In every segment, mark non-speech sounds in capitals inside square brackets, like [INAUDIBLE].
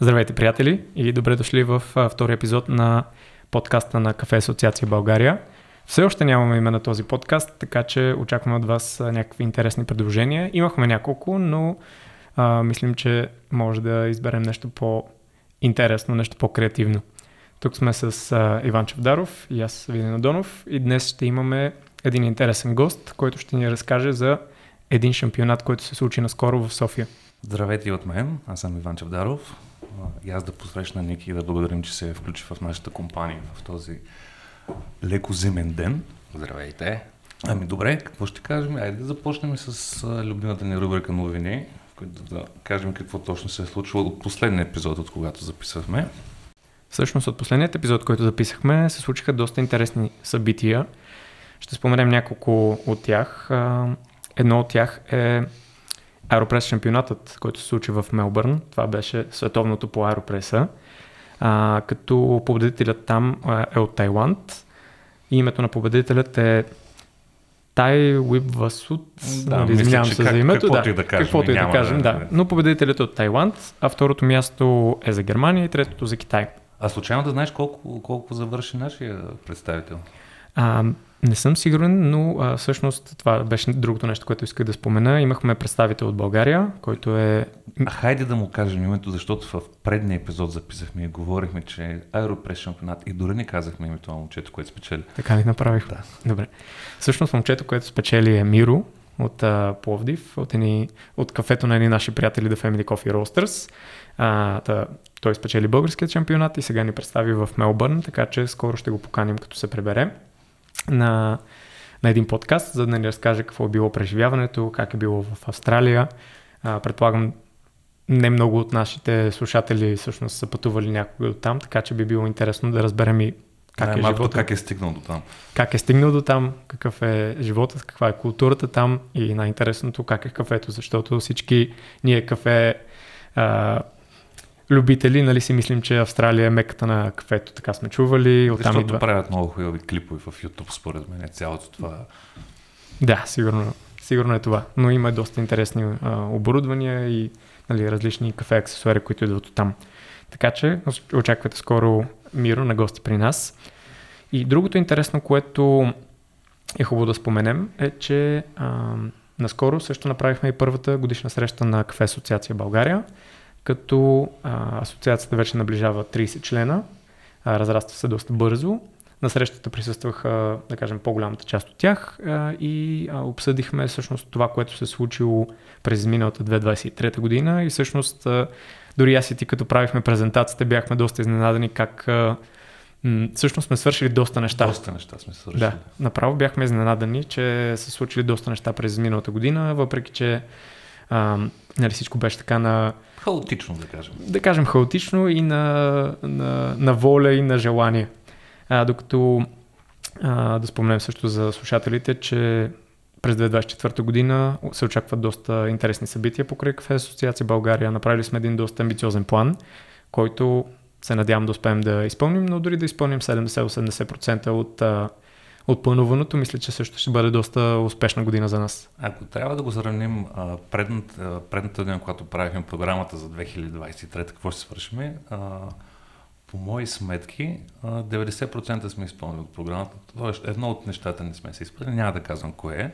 Здравейте, приятели, и добре дошли в втори епизод на подкаста на Кафе Асоциация България. Все още нямаме име на този подкаст, така че очакваме от вас някакви интересни предложения. Имахме няколко, но а, мислим, че може да изберем нещо по-интересно, нещо по-креативно. Тук сме с а, Иван Чевдаров и аз Вилен Адонов и днес ще имаме един интересен гост, който ще ни разкаже за един шампионат, който се случи наскоро в София. Здравейте и от мен, аз съм Иван Чавдаров. И аз да посрещна Ники и да благодарим, че се включи в нашата компания в този леко зимен ден. Здравейте. Ами добре, какво ще кажем? Айде да започнем с любимата ни рубрика новини, които да кажем какво точно се е случило от последния епизод, от когато записвахме. Всъщност от последният епизод, който записахме, се случиха доста интересни събития. Ще споменем няколко от тях. Едно от тях е Аеропрес шампионатът, който се случи в Мелбърн. Това беше световното по аеропреса. А, като победителят там е от Тайланд. И името на победителят е Тай Уип Васут. Да, нали, се как, за името. Каквото да, и да кажем. Каквото и да кажем, да. Но победителят е от Тайланд, а второто място е за Германия и третото за Китай. А случайно да знаеш колко, колко завърши нашия представител? А, не съм сигурен, но а, всъщност това беше другото нещо, което исках да спомена. Имахме представител от България, който е... А хайде да му кажем името, защото в предния епизод записахме и говорихме, че Аеропрес шампионат и дори не казахме името на момчето, което спечели. Така ли направих? Да. Добре. Всъщност момчето, което спечели е Миро от а, Пловдив, от, едни, от кафето на едни наши приятели The Family Coffee Roasters. А, та, той спечели българският шампионат и сега ни представи в Мелбърн, така че скоро ще го поканим като се пребере на, на един подкаст, за да ни разкаже какво е било преживяването, как е било в Австралия. А, предполагам, не много от нашите слушатели всъщност са пътували някога до там, така че би било интересно да разберем и как е живота. Как е стигнал до там. Как е стигнал до там, какъв е живота, каква е културата там и най-интересното как е кафето, защото всички ние кафе а, любители, нали си мислим, че Австралия е меката на кафето, така сме чували. Оттам Защото идва... правят много хубави клипове в YouTube, според мен, цялото това. Да, сигурно, сигурно е това. Но има доста интересни а, оборудвания и нали, различни кафе аксесуари, които идват от там. Така че очаквате скоро Миро на гости при нас. И другото интересно, което е хубаво да споменем, е, че а, наскоро също направихме и първата годишна среща на Кафе Асоциация България като а, асоциацията вече наближава 30 члена, а, разраства се доста бързо. На срещата присъстваха, да кажем, по-голямата част от тях а, и а, обсъдихме всъщност това, което се е случило през миналата 2023 година и всъщност а, дори аз и ти като правихме презентацията бяхме доста изненадани как а, м- всъщност сме свършили доста неща. Доста неща сме свършили. Да, направо бяхме изненадани, че са случили доста неща през миналата година, въпреки че а, нали, всичко беше така на Хаотично, да кажем. Да кажем хаотично и на, на, на воля и на желание. А, докато а, да спомнем също за слушателите, че през 2024 година се очакват доста интересни събития покрай Кафе Асоциация България. Направили сме един доста амбициозен план, който се надявам да успеем да изпълним, но дори да изпълним 70-80% от а, от плануваното, мисля, че също ще бъде доста успешна година за нас. Ако трябва да го сравним предната, предната година, когато правихме програмата за 2023, какво ще свършим? по мои сметки, 90% сме изпълнили от програмата. Тоест, едно от нещата не сме се изпълнили, няма да казвам кое е.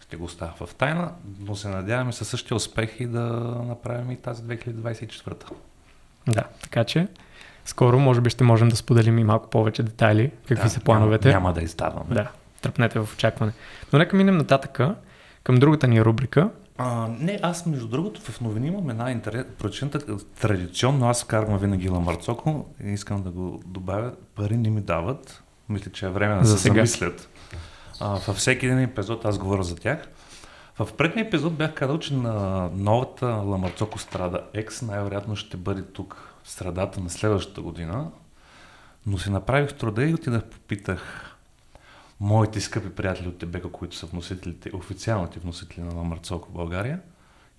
Ще го оставя в тайна, но се надяваме със същия успех и да направим и тази 2024. Да, така че скоро може би ще можем да споделим и малко повече детайли, какви да, са плановете. Няма, няма да издаваме. Да, тръпнете в очакване. Но нека минем нататъка към другата ни рубрика. А, не, аз между другото в новини имам една интерес, причината, традиционно аз вкарвам винаги Ламарцоко и искам да го добавя, пари не ми дават, мисля, че е време да За се сега. замислят. А, във всеки един епизод аз говоря за тях. В предния епизод бях казал, че на новата Ламарцоко страда X най-вероятно ще бъде тук средата на следващата година, но си направих труда и отидах попитах моите скъпи приятели от Тебека, които са вносителите, официалните вносители на Ламарцоко в България,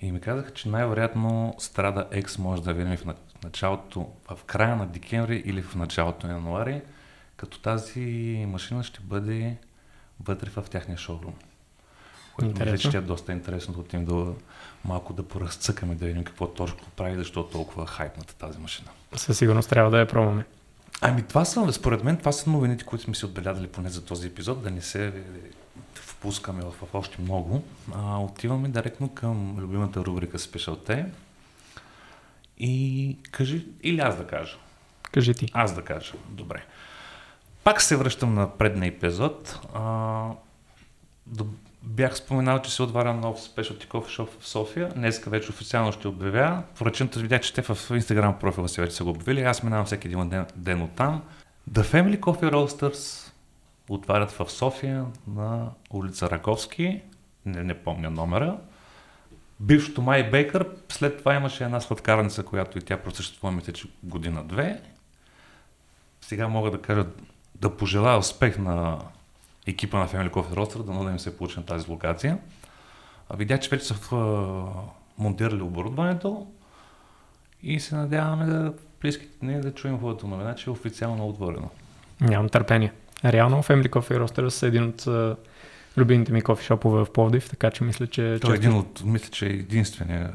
и ми казаха, че най-вероятно страда X може да видим в началото, в края на декември или в началото на януари, като тази машина ще бъде вътре в тяхния шоурум. Което мисля, Интересно. че е доста интересно да отидем да малко да поразцъкаме, да видим какво точно прави, защо е толкова хайпната тази машина. Със сигурност трябва да я пробваме. Ами това са, според мен, това са новините, които сме си отбелязали поне за този епизод, да не се впускаме в, в още много. А, отиваме директно към любимата рубрика Day. И кажи, или аз да кажа. Кажи ти. Аз да кажа. Добре. Пак се връщам на предния епизод. А, бях споменал, че се отваря нов Specialty Coffee Shop в София. Днеска вече официално ще обявя. Поръченото видях, че те в Instagram профила си вече са го обявили. Аз минавам всеки един ден, ден от там. The Family Coffee Roasters отварят в София на улица Раковски. Не, не помня номера. Бившото Май Бейкър, след това имаше една сладкарница, която и тя просъществува, мисля, че година-две. Сега мога да кажа да пожелая успех на екипа на Family Coffee Roaster, да да им се получи на тази локация. Видях, че вече са в, монтирали оборудването и се надяваме да близките дни да чуем хубавата новина, че е официално отворено. Нямам търпение. Реално Family Coffee Roasters са един от любимите ми кофи шопове в Пловдив, така че мисля, че... Той е един от, мисля, че е единствения.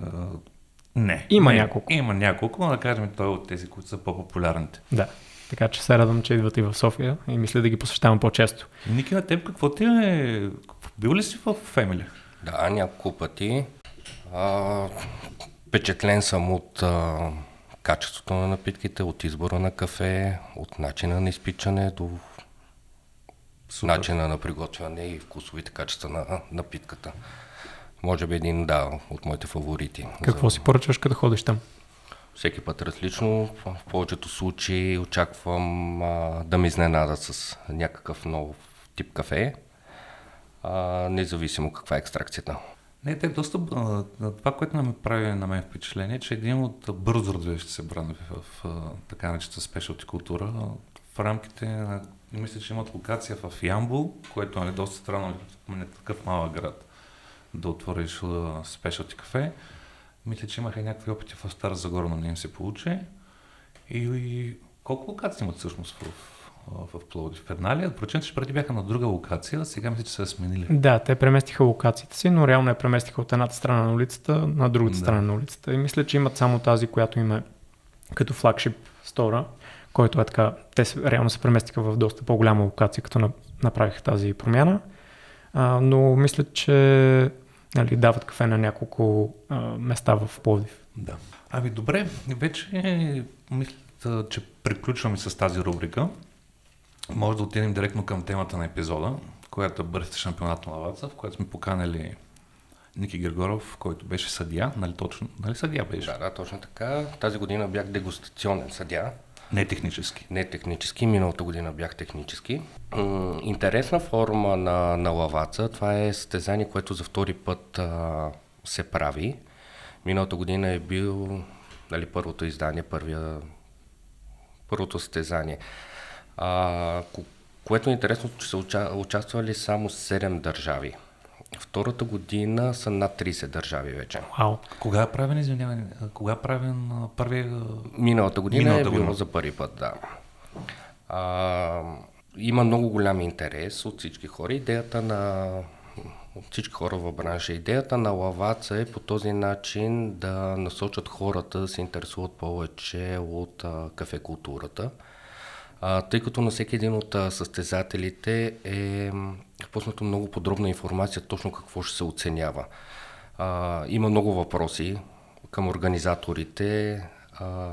Не. Има не, няколко. Има няколко, но да кажем той е от тези, които са по-популярните. Да. Така че се радвам, че идват и в София и мисля да ги посещавам по-често. Ники, на теб какво ти е? Бил ли си в Family? Да, няколко пъти. А, впечатлен съм от а, качеството на напитките, от избора на кафе, от начина на изпичане до Супер. начина на приготвяне и вкусовите качества на напитката. Може би един, да, от моите фаворити. Какво За- си поръчваш, като ходиш там? Всеки път различно. В в повечето случаи очаквам а, да ме изненадат с някакъв нов тип кафе, а, независимо каква е екстракцията. Не, те доста... Това, което нам прави на мен впечатление, е, че един от бързо развиващите се брандове в, в, а, така наречената спешалти култура, в рамките на... Мисля, че имат локация в Ямбул, което е доста странно, не е такъв малък град, да отвориш спешалти кафе. Мисля, че имаха и някакви опити в Стара Загора, но не им се получи. И, и колко локации имат всъщност в, в, в Пловдив? В една? Прочен, че преди бяха на друга локация, сега мисля, че са сменили. Да, те преместиха локациите си, но реално я преместиха от едната страна на улицата на другата Да. страна на улицата. И мисля, че имат само тази, която им е като флагшип стора, който е така. Те реално се преместиха в доста по-голяма локация, като на- направиха тази промяна. А, но мисля, че нали, дават кафе на няколко а, места в Пловдив. Да. Ами добре, вече мисля, че приключваме с тази рубрика. Може да отидем директно към темата на епизода, която е бързите шампионат на Лаваца, в която сме поканали Ники Григоров, който беше съдия, нали точно, нали съдия беше? Да, да, точно така. Тази година бях дегустационен съдя, Не технически. не технически, миналата година бях технически. Интересна форма на, на лаваца, това е състезание, което за втори път а, се прави. Миналата година е бил нали, първото издание, първия, първото състезание. А, ко- което е интересно, че са уча, участвали само 7 държави. Втората година са над 30 държави вече. Вау. Кога е правен, извинявай, кога е правен първия... Миналата година Миналата е било година. за първи път, да. А, има много голям интерес от всички хора. Идеята на от всички хора в бранша. Идеята на лаваца е по този начин да насочат хората да се интересуват повече от а, кафе културата. А, тъй като на всеки един от състезателите е пуснато много подробна информация точно какво ще се оценява. А, има много въпроси към организаторите, а,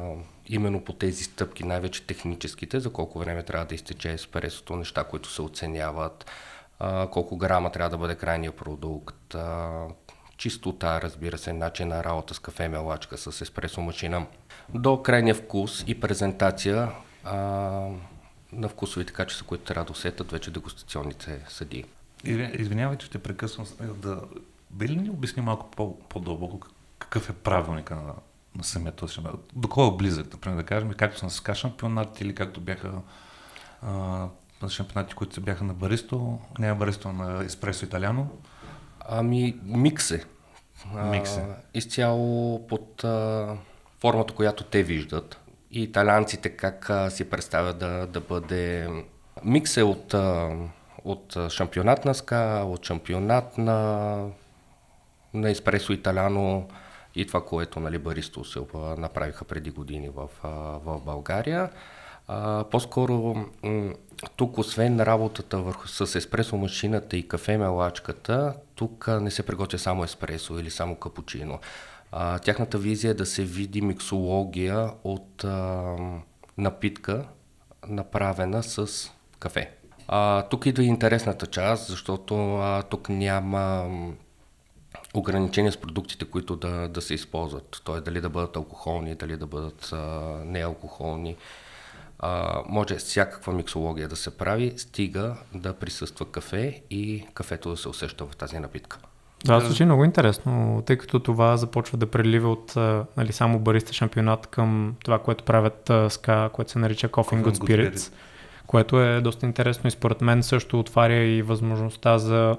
именно по тези стъпки, най-вече техническите, за колко време трябва да изтече еспресото, неща, които се оценяват, а, колко грама трябва да бъде крайния продукт, а, чистота, разбира се, начин на работа с кафе мелачка, с еспресо машина, до крайния вкус и презентация а, на вкусовите качества, които трябва да усетят вече дегустационните. Извин- Извинявай, че те прекъсвам. Да, би ли ни обясни малко по- по-дълбоко как- какъв е правилника на, на шампионат? До кой е близък, например, да кажем, както са на ска шампионат или както бяха а, на шампионати, които бяха на Баристо, не на Баристо, на Еспресо Италяно. Ами, микс е. А. Изцяло под а, формата, която те виждат. И италианците как а, си представят да, да бъде... Микс е от, а, от шампионат на СКА, от шампионат на, на Еспресо Италяно и това, което нали, Баристо се направиха преди години в, в България. А, по-скоро тук, освен работата върху, с еспресо машината и кафе мелачката, тук не се приготвя само еспресо или само капучино. А, тяхната визия е да се види миксология от а, напитка, направена с кафе. А, тук идва и интересната част, защото а, тук няма ограничения с продуктите, които да, да се използват. Т.е. дали да бъдат алкохолни, дали да бъдат а, неалкохолни. А, може всякаква миксология да се прави, стига да присъства кафе и кафето да се усеща в тази напитка. Да, звучи много интересно, тъй като това започва да прелива от нали, само бариста шампионат към това, което правят СКА, което се нарича Coffee Good Spirits, Spirit. което е доста интересно и според мен също отваря и възможността за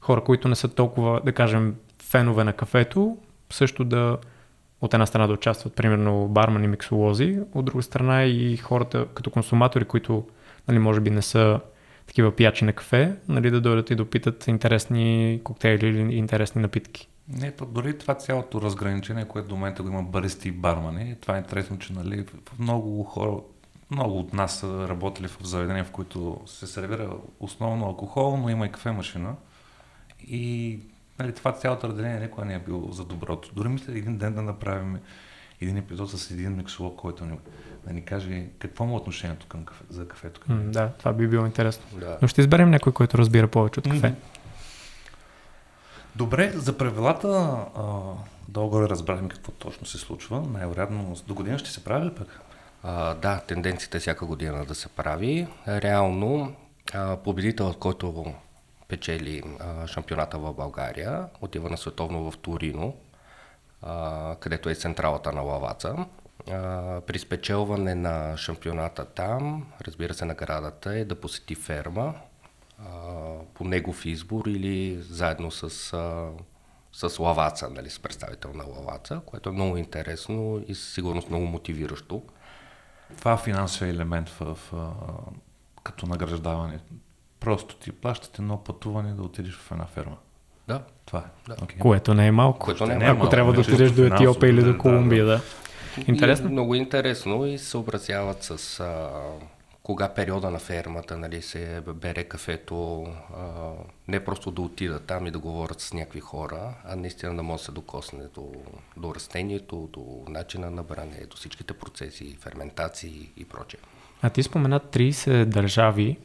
хора, които не са толкова, да кажем, фенове на кафето, също да от една страна да участват, примерно, бармани, миксолози, от друга страна и хората като консуматори, които нали, може би не са такива пиячи на кафе, нали, да дойдат и да опитат интересни коктейли или интересни напитки. Не, то дори това цялото разграничение, което до момента го има баристи и бармани, това е интересно, че нали, много хора, много от нас са работили в заведения, в които се сервира основно алкохол, но има и кафе машина. И нали, това цялото разделение никога не е било за доброто. Дори мисля един ден да направим един епизод с един миксолог, който ни, да ни каже какво му е отношението към кафе, за кафето. Към... Mm, да, това би било интересно. Да. Но ще изберем някой, който разбира повече от кафе. Mm-hmm. Добре, за правилата долу-горе разбрахме какво точно се случва. Най-вероятно до година ще се прави ли пък? А, да, тенденцията е всяка година да се прави. Реално победителът, който печели а, шампионата в България, отива на световно в Торино, където е централата на Лаваца. А, при спечелване на шампионата там, разбира се, наградата е да посети ферма а, по негов избор или заедно с, а, с Лаваца, нали, с представител на Лаваца, което е много интересно и със сигурност много мотивиращо. Това е финансовия елемент в, в, като награждаване. Просто ти плащате едно пътуване да отидеш в една ферма. Да. Това е. Да. Okay. Което не е малко. Което не е малко. Ако трябва да отидеш до Етиопия или до Колумбия, да. да. Интересно. И много интересно и се образяват с а, кога периода на фермата нали, се бере кафето, а, не просто да отидат там и да говорят с някакви хора, а наистина да може да се докосне до, до растението, до начина на бране, до всичките процеси, ферментации и прочее. А ти спомена 30 държави,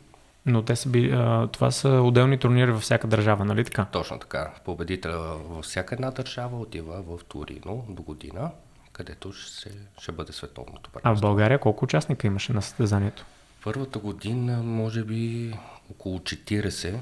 но те са би, а, това са отделни турнири във всяка държава, нали така? Точно така. Победител във всяка една държава отива в Турино до година, където ще, ще бъде световното първенство. А в България колко участника имаше на състезанието? Първата година може би около 40.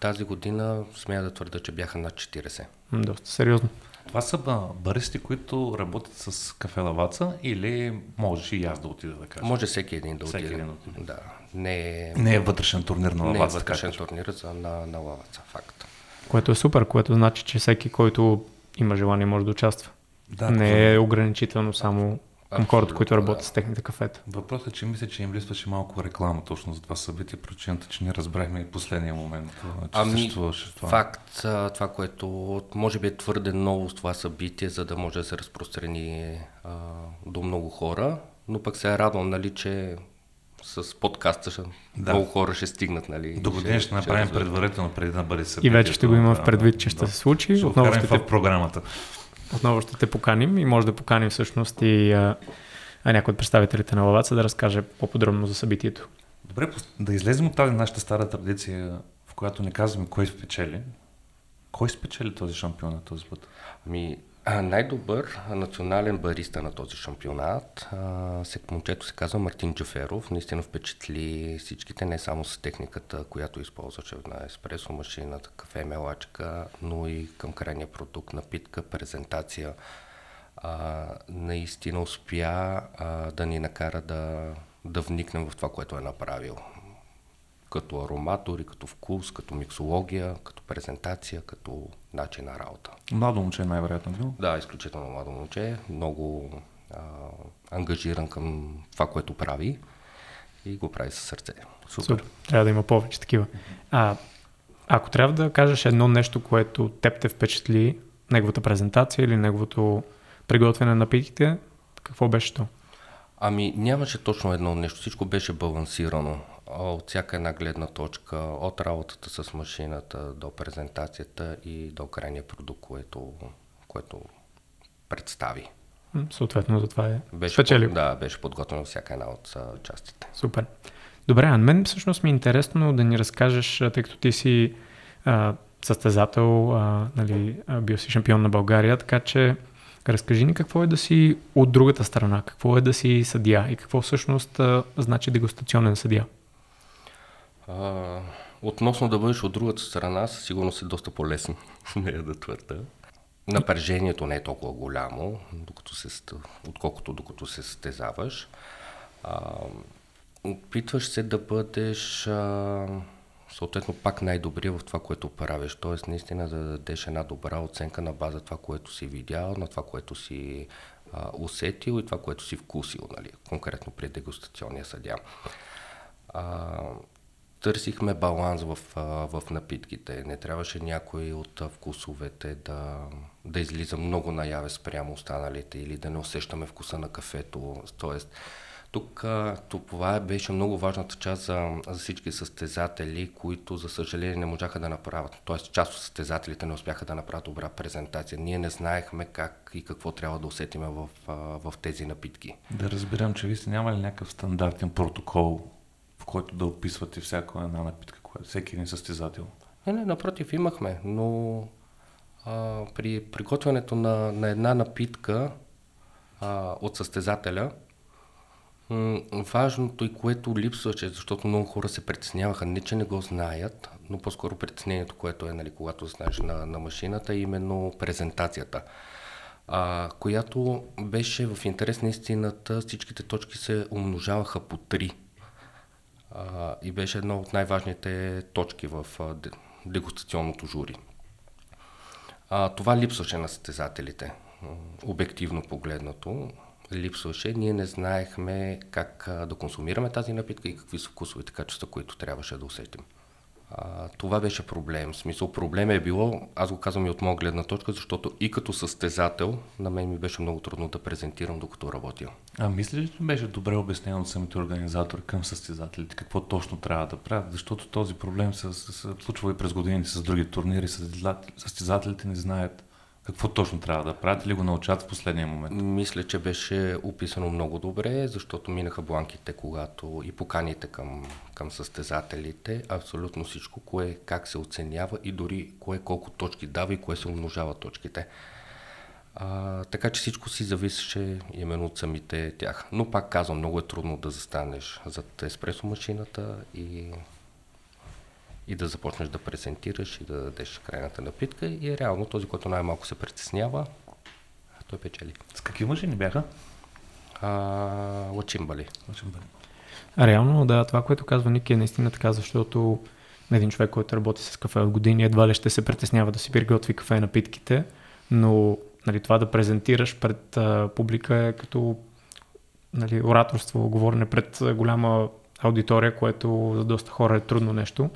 Тази година смея да твърда, че бяха над 40. Доста сериозно. Това са баристи, които работят с кафе лаваца или можеш и аз да отида да кажа? Може всеки един да всеки отида. Един отида. Да. Не е, не е вътрешен турнир на лаваца. Не е вътрешен турнир за, на, на лаваца, факт. Което е супер, което значи, че всеки, който има желание, може да участва. Да, не е ограничително само към хората, които работят да. с техните кафета. Въпросът е, че мисля, че им листваше малко реклама точно за това събитие, причината, че не разбрахме и последния момент, че ами, съществуваше това. Факт, това, което може би е твърде ново с това събитие, за да може да се разпространи а, до много хора, но пък се е радвам, нали, че с подкаста ще, да. много хора ще стигнат. Нали, До година ще, ще направим ще предварително преди да бъде събитие. И вече ще го има в предвид, че ще да. се случи. Ще отново ще те... в програмата. Отново ще те поканим и може да поканим всъщност и а, а някой от представителите на Лаваца да разкаже по-подробно за събитието. Добре, да излезем от тази нашата стара традиция, в която не казваме кой спечели. Кой спечели този шампионат този път? Ами, най-добър национален бариста на този шампионат, момчето се казва Мартин Джаферов. Наистина впечатли всичките, не само с техниката, която използваше на еспресо машината, кафе, мелачка, но и към крайния продукт, напитка, презентация. А, наистина успя а, да ни накара да, да вникнем в това, което е направил като ароматори, като вкус, като миксология, като презентация, като начин на работа. Младо момче най-вероятно бил? Да, изключително младо момче, много а, ангажиран към това, което прави и го прави със сърце. Супер. Супер. Трябва да има повече такива. А, ако трябва да кажеш едно нещо, което теб те впечатли, неговата презентация или неговото приготвяне на напитките, какво беше то? Ами нямаше точно едно нещо, всичко беше балансирано от всяка една гледна точка, от работата с машината до презентацията и до крайния продукт, което, което представи. Съответно, за това е беше спечелил. Под, да, беше подготвено всяка една от частите. Супер. Добре, а мен всъщност ми е интересно да ни разкажеш, тъй като ти си а, състезател, а, нали, бил си шампион на България, така че разкажи ни какво е да си от другата страна, какво е да си съдия и какво всъщност а, значи дегустационен съдия. А, относно да бъдеш от другата страна, със сигурност е доста по-лесно, [LAUGHS] смея да твърда. Напрежението не е толкова голямо, докато се, отколкото докато се състезаваш. А, опитваш се да бъдеш а, съответно пак най-добрия в това, което правиш. Тоест наистина да дадеш една добра оценка на база това, което си видял, на това, което си а, усетил и това, което си вкусил, нали? конкретно при дегустационния съдя. А, търсихме баланс в, в напитките. Не трябваше някой от вкусовете да, да излиза много наяве спрямо останалите или да не усещаме вкуса на кафето. Тоест, тук това беше много важната част за, за всички състезатели, които за съжаление не можаха да направят. Тоест част от състезателите не успяха да направят добра презентация. Ние не знаехме как и какво трябва да усетиме в, в тези напитки. Да разбирам, че ви сте нямали някакъв стандартен протокол, който да описвате всяка една напитка, която всеки един състезател. Не, не, напротив, имахме, но а, при приготвянето на, на една напитка а, от състезателя, Важното и което липсваше, защото много хора се притесняваха, не че не го знаят, но по-скоро притеснението, което е, нали, когато знаеш на, на машината, е именно презентацията, а, която беше в интерес на истината, всичките точки се умножаваха по три. А, и беше една от най-важните точки в а, дегустационното жури. А, това липсваше на състезателите, обективно погледнато липсваше. Ние не знаехме как да консумираме тази напитка и какви са вкусовите качества, които трябваше да усетим. А, това беше проблем. В смисъл, проблем е било, аз го казвам и от моя гледна точка, защото и като състезател на мен ми беше много трудно да презентирам докато работя. А мисля ли, че беше добре обяснено от самите организатори към състезателите какво точно трябва да правят? Защото този проблем се, случва и през години с други турнири. Състезателите не знаят какво точно трябва да правят или го научат в последния момент? Мисля, че беше описано много добре, защото минаха бланките, когато и поканите към, към състезателите, абсолютно всичко, кое как се оценява и дори кое колко точки дава и кое се умножава точките. А, така че всичко си зависеше именно от самите тях. Но пак казвам, много е трудно да застанеш зад еспресо машината и и да започнеш да презентираш и да дадеш крайната напитка и е реално този, който най-малко се притеснява, той печели. С какви машини бяха? А, лачимбали. лачимбали. Реално, да, това, което казва Ники е наистина така, защото един човек, който работи с кафе от години, едва ли ще се притеснява да си приготви кафе напитките, но нали, това да презентираш пред а, публика е като нали, ораторство, говорене пред голяма аудитория, което за доста хора е трудно нещо.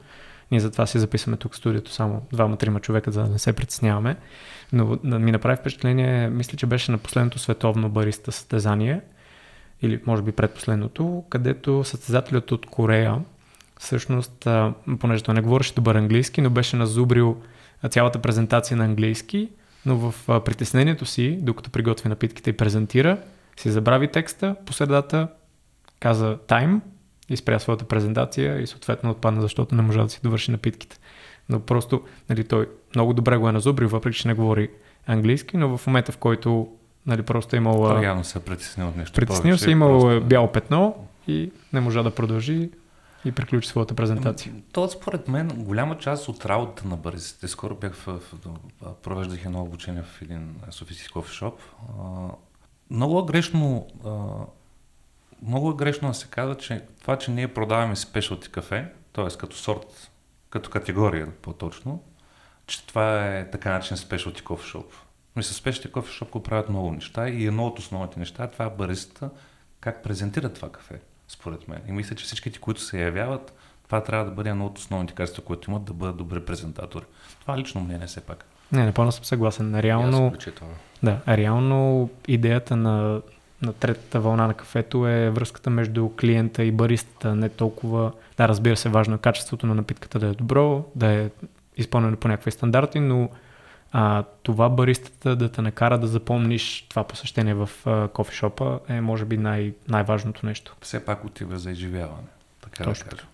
Ние затова си записваме тук в студиото само двама-трима човека, за да не се притесняваме. Но ми направи впечатление, мисля, че беше на последното световно бариста състезание, или може би предпоследното, където състезателят от Корея, всъщност, понеже той не говореше добър английски, но беше назубрил цялата презентация на английски, но в притеснението си, докато приготви напитките и презентира, си забрави текста, по средата каза тайм и спря своята презентация и съответно отпадна, защото не можа да си довърши напитките. Но просто нали, той много добре го е назубрил, въпреки че не говори английски, но в момента в който нали, просто е имал... Той явно се е притеснил от нещо Притеснил се, имал просто... бяло петно и не можа да продължи и приключи своята презентация. Ами, то според мен голяма част от работата на бързите, скоро бях в, в, провеждах едно обучение в един софийски кофешоп. Много е грешно много е грешно да се казва, че това, че ние продаваме спешалти кафе, т.е. като сорт, като категория по-точно, че това е така начин спешалти кофешоп. Мисля, спешалти кофешоп го правят много неща и едно от основните неща това е баристата как презентира това кафе. според мен. И мисля, че всички ти, които се явяват, това трябва да бъде едно от основните качества, които имат да бъдат добри презентатори. Това е лично мнение все пак. Не, напълно съм съгласен. Реално, да, реално идеята на, на третата вълна на кафето е връзката между клиента и баристата. Не толкова, да, разбира се, важно е качеството на напитката да е добро, да е изпълнено по някакви стандарти, но а, това баристата да те накара да запомниш това посещение в кофешопа е може би най- най-важното нещо. Все пак отива за изживяване. Така Точно. да кажа.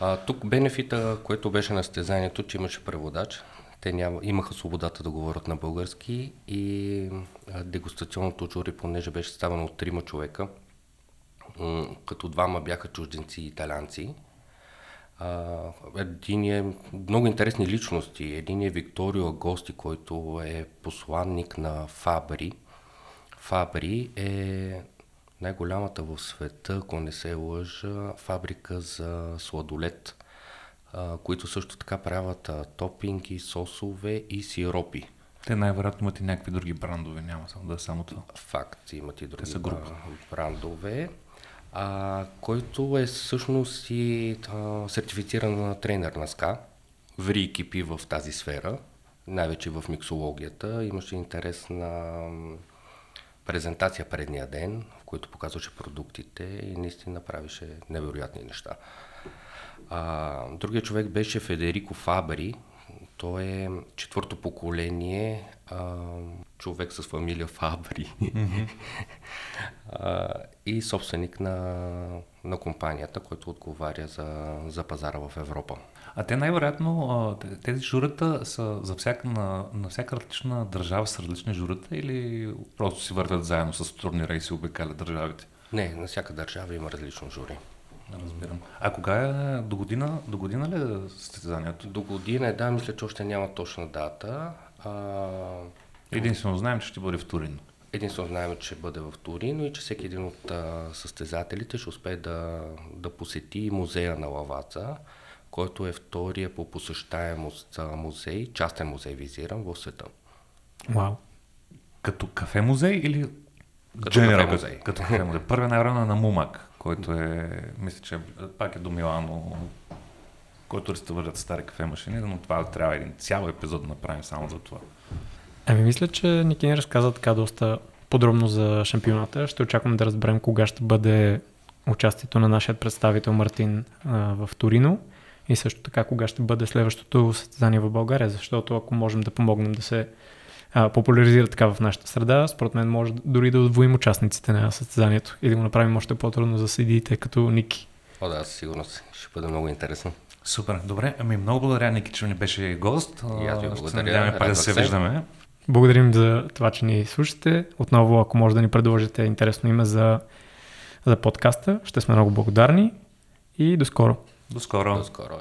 А, тук бенефита, което беше на стезанието, че имаше преводач. Те няма, имаха свободата да говорят на български и дегустационното жури, понеже беше ставано от трима човека, като двама бяха чужденци и италянци. Един е много интересни личности. Един е Викторио Агости, който е посланник на Фабри. Фабри е най-голямата в света, ако не се лъжа, фабрика за сладолет, а, които също така правят а, топинги, сосове и сиропи. Те най-вероятно имат и някакви други брандове, няма само да е само това. Факт, имат и други брандове, а, който е всъщност и а, сертифициран тренер на СКА, ври екипи в тази сфера, най-вече в миксологията. Имаше интересна м, презентация предния ден, в който показваше продуктите и наистина правише невероятни неща. А, другият човек беше Федерико Фабри. Той е четвърто поколение а, човек с фамилия Фабри [LAUGHS] а, и собственик на, на компанията, който отговаря за, за пазара в Европа. А те най-вероятно, тези журата са за всяка, на, на всяка различна държава с различни журата или просто си вървят заедно с турнира и си обикалят държавите? Не, на всяка държава има различно жури. Разбирам. А кога е до година, до година ли е състезанието? До година, да, мисля, че още няма точна дата. А, Единствено знаем, че ще бъде в Турин. Единствено знаем, че ще бъде в Торино и че всеки един от а, състезателите ще успее да, да посети музея на Лаваца, който е втория по посещаемост музей, частен музей визирам в света. Вау. Като кафе музей или Като General, кафе музей. Като, кафе музей. Първият най-рано е на Мумак, който е, мисля, че пак е до Милано, който реставрират стари кафе машини, но това трябва един цял епизод да направим само за това. Ами мисля, че Ники ни разказа така доста подробно за шампионата. Ще очакваме да разберем кога ще бъде участието на нашия представител Мартин а, в Торино и също така кога ще бъде следващото състезание в България, защото ако можем да помогнем да се а, популяризира така в нашата среда, според мен може дори да отвоим участниците на състезанието и да го направим още по-трудно за съдиите като Ники. О, да, със сигурност ще бъде много интересно. Супер, добре. Ами много благодаря, Ники, че ни беше гост. И аз ви Ще благодаря. надяваме пак да се. виждаме. Благодарим за това, че ни слушате. Отново, ако може да ни предложите интересно име за, за подкаста, ще сме много благодарни и до скоро. До скоро. До скоро.